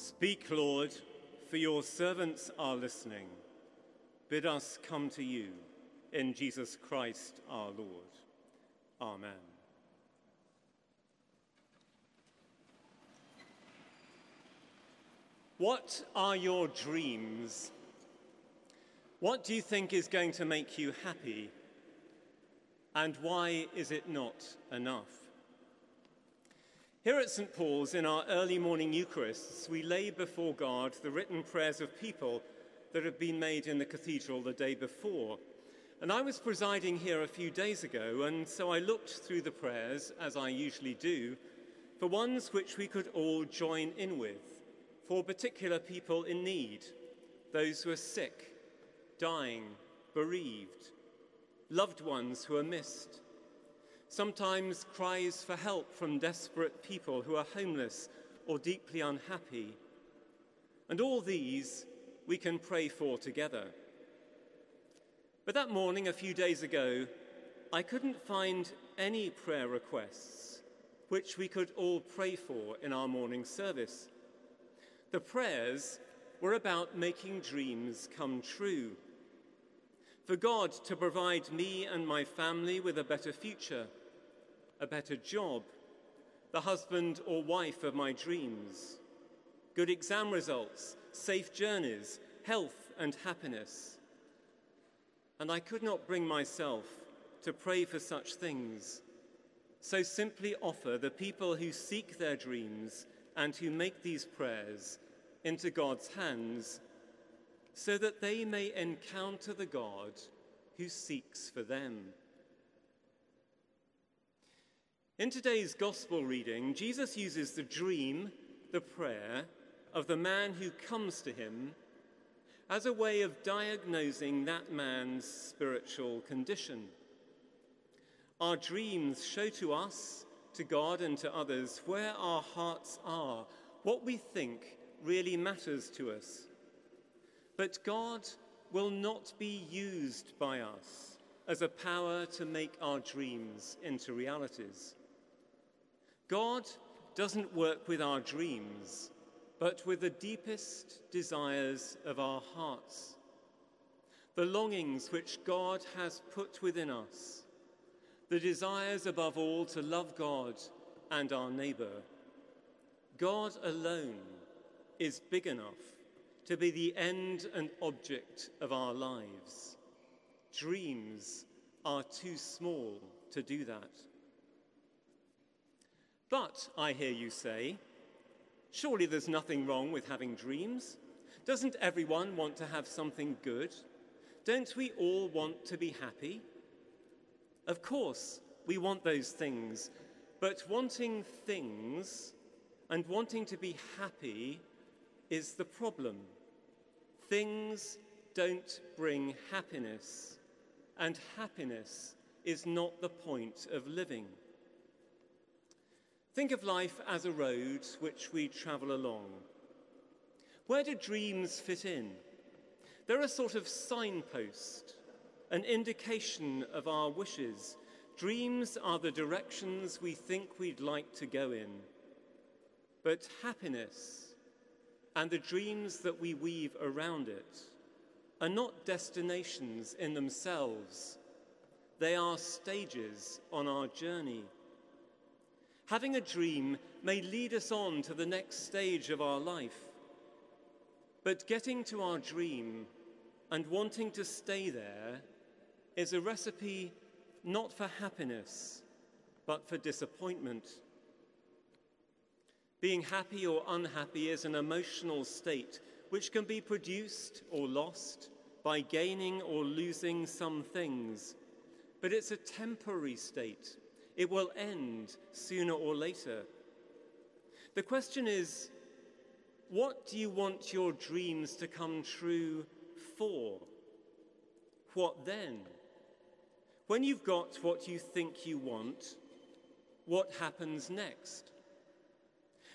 Speak, Lord, for your servants are listening. Bid us come to you in Jesus Christ our Lord. Amen. What are your dreams? What do you think is going to make you happy? And why is it not enough? Here at St. Paul's, in our early morning Eucharists, we lay before God the written prayers of people that had been made in the cathedral the day before. And I was presiding here a few days ago, and so I looked through the prayers, as I usually do, for ones which we could all join in with, for particular people in need, those who are sick, dying, bereaved, loved ones who are missed sometimes cries for help from desperate people who are homeless or deeply unhappy. And all these we can pray for together. But that morning, a few days ago, I couldn't find any prayer requests which we could all pray for in our morning service. The prayers were about making dreams come true for God to provide me and my family with a better future, a better job, the husband or wife of my dreams, good exam results, safe journeys, health and happiness. And I could not bring myself to pray for such things, so simply offer the people who seek their dreams and who make these prayers into God's hands so that they may encounter the God who seeks for them. In today's gospel reading, Jesus uses the dream, the prayer, of the man who comes to him as a way of diagnosing that man's spiritual condition. Our dreams show to us, to God, and to others where our hearts are, what we think really matters to us. But God will not be used by us as a power to make our dreams into realities. God doesn't work with our dreams, but with the deepest desires of our hearts, the longings which God has put within us, the desires above all to love God and our neighbour. God alone is big enough to be the end and object of our lives. Dreams are too small to do that. But, I hear you say, surely there's nothing wrong with having dreams. Doesn't everyone want to have something good? Don't we all want to be happy? Of course, we want those things, but wanting things and wanting to be happy is the problem. Things don't bring happiness, and happiness is not the point of living. Think of life as a road which we travel along. Where do dreams fit in? They're a sort of signpost, an indication of our wishes. Dreams are the directions we think we'd like to go in. But happiness and the dreams that we weave around it are not destinations in themselves, they are stages on our journey. Having a dream may lead us on to the next stage of our life, but getting to our dream and wanting to stay there is a recipe not for happiness, but for disappointment. Being happy or unhappy is an emotional state which can be produced or lost by gaining or losing some things, but it's a temporary state. It will end sooner or later. The question is what do you want your dreams to come true for? What then? When you've got what you think you want, what happens next?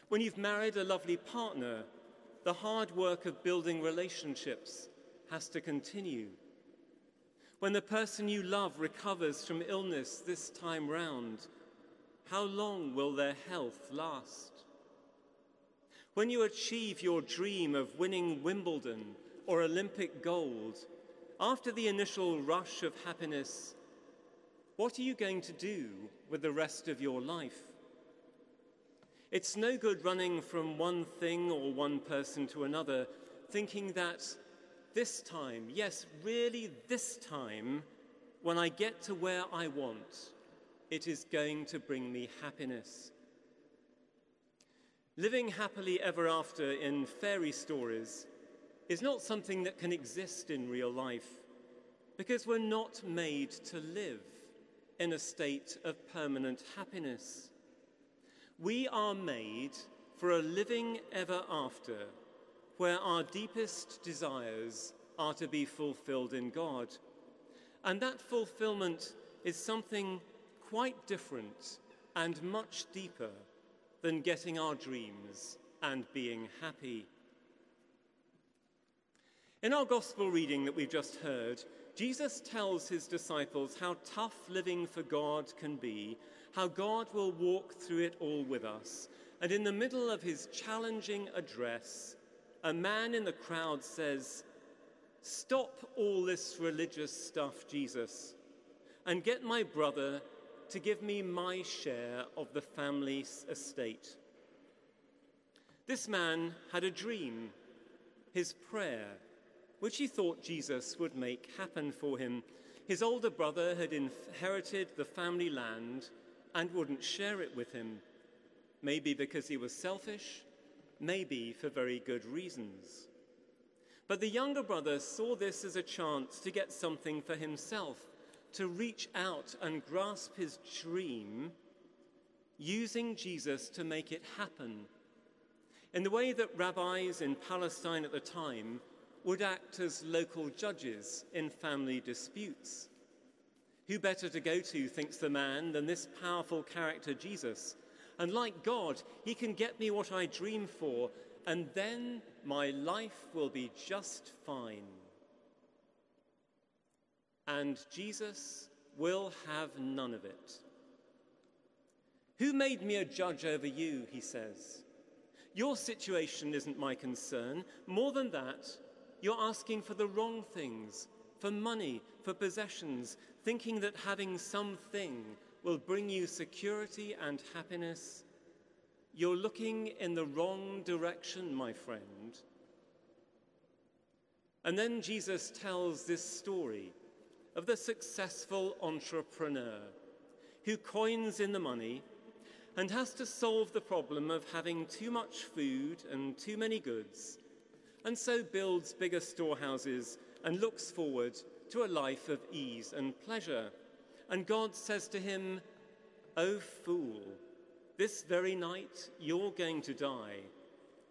When you've married a lovely partner, the hard work of building relationships has to continue. When the person you love recovers from illness this time round, how long will their health last? When you achieve your dream of winning Wimbledon or Olympic gold, after the initial rush of happiness, what are you going to do with the rest of your life? It's no good running from one thing or one person to another, thinking that this time, yes, really this time, when I get to where I want, it is going to bring me happiness. Living happily ever after in fairy stories is not something that can exist in real life because we're not made to live in a state of permanent happiness. We are made for a living ever after where our deepest desires are to be fulfilled in God. And that fulfillment is something quite different and much deeper than getting our dreams and being happy. In our gospel reading that we've just heard, Jesus tells his disciples how tough living for God can be, how God will walk through it all with us. And in the middle of his challenging address, a man in the crowd says, Stop all this religious stuff, Jesus, and get my brother to give me my share of the family estate. This man had a dream, his prayer, which he thought Jesus would make happen for him. His older brother had inherited the family land and wouldn't share it with him, maybe because he was selfish, maybe for very good reasons. But the younger brother saw this as a chance to get something for himself, to reach out and grasp his dream, using Jesus to make it happen. In the way that rabbis in Palestine at the time would act as local judges in family disputes. Who better to go to, thinks the man, than this powerful character, Jesus? And like God, he can get me what I dream for and then my life will be just fine. And Jesus will have none of it. Who made me a judge over you? He says. Your situation isn't my concern. More than that, you're asking for the wrong things for money, for possessions, thinking that having something will bring you security and happiness you're looking in the wrong direction, my friend. And then Jesus tells this story of the successful entrepreneur who coins in the money and has to solve the problem of having too much food and too many goods, and so builds bigger storehouses and looks forward to a life of ease and pleasure. And God says to him, O fool, this very night, you're going to die,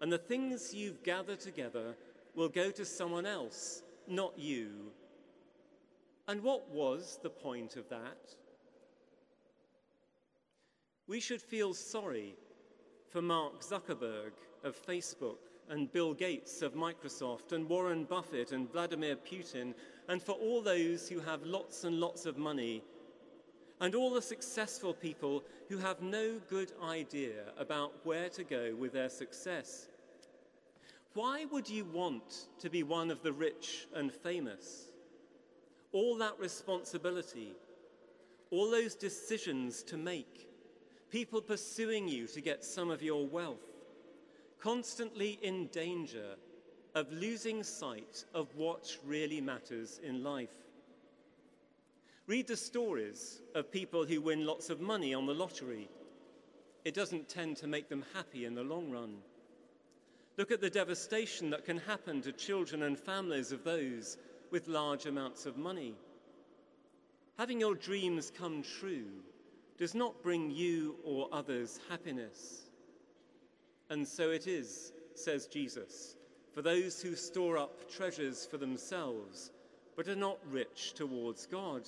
and the things you've gathered together will go to someone else, not you. And what was the point of that? We should feel sorry for Mark Zuckerberg of Facebook and Bill Gates of Microsoft and Warren Buffett and Vladimir Putin and for all those who have lots and lots of money and all the successful people who have no good idea about where to go with their success. Why would you want to be one of the rich and famous? All that responsibility, all those decisions to make, people pursuing you to get some of your wealth, constantly in danger of losing sight of what really matters in life. Read the stories of people who win lots of money on the lottery. It doesn't tend to make them happy in the long run. Look at the devastation that can happen to children and families of those with large amounts of money. Having your dreams come true does not bring you or others happiness. And so it is, says Jesus, for those who store up treasures for themselves but are not rich towards God.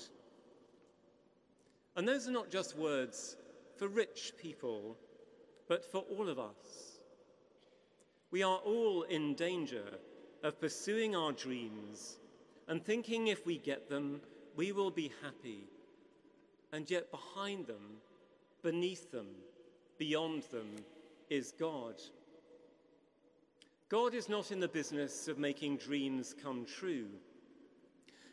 And those are not just words for rich people, but for all of us. We are all in danger of pursuing our dreams and thinking if we get them, we will be happy. And yet, behind them, beneath them, beyond them, is God. God is not in the business of making dreams come true.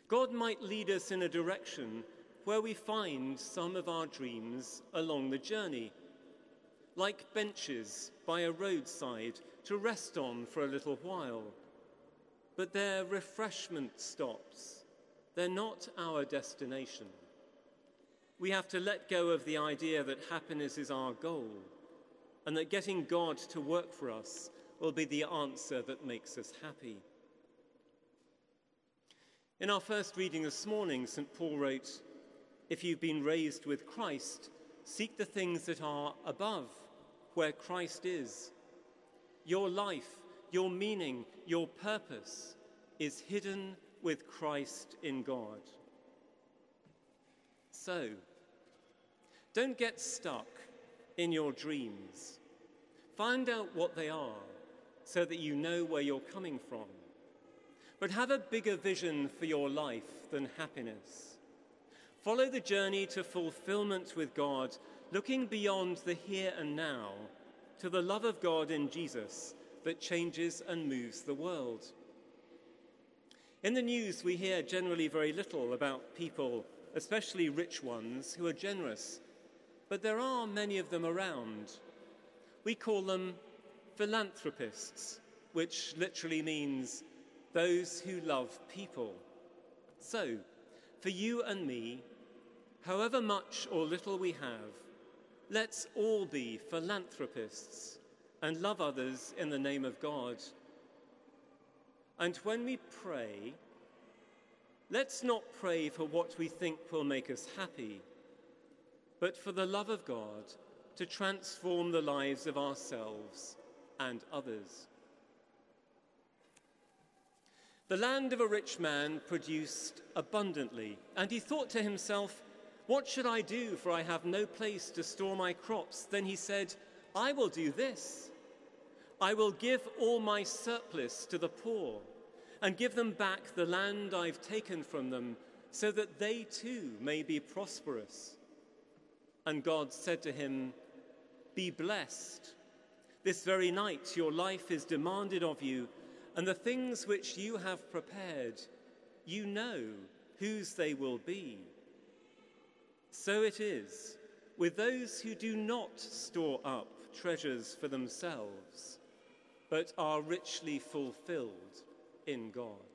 God might lead us in a direction where we find some of our dreams along the journey, like benches by a roadside to rest on for a little while. But they're refreshment stops, they're not our destination. We have to let go of the idea that happiness is our goal and that getting God to work for us will be the answer that makes us happy. In our first reading this morning, St. Paul wrote, If you've been raised with Christ, seek the things that are above, where Christ is. Your life, your meaning, your purpose is hidden with Christ in God. So, don't get stuck in your dreams. Find out what they are so that you know where you're coming from. But have a bigger vision for your life than happiness. Follow the journey to fulfillment with God, looking beyond the here and now to the love of God in Jesus that changes and moves the world. In the news, we hear generally very little about people, especially rich ones, who are generous, but there are many of them around. We call them philanthropists, which literally means those who love people. So, for you and me, however much or little we have, let's all be philanthropists and love others in the name of God. And when we pray, let's not pray for what we think will make us happy, but for the love of God to transform the lives of ourselves and others. The land of a rich man produced abundantly, and he thought to himself, What should I do, for I have no place to store my crops? Then he said, I will do this. I will give all my surplus to the poor and give them back the land I've taken from them, so that they too may be prosperous. And God said to him, Be blessed. This very night your life is demanded of you, and the things which you have prepared, you know whose they will be. So it is with those who do not store up treasures for themselves, but are richly fulfilled in God.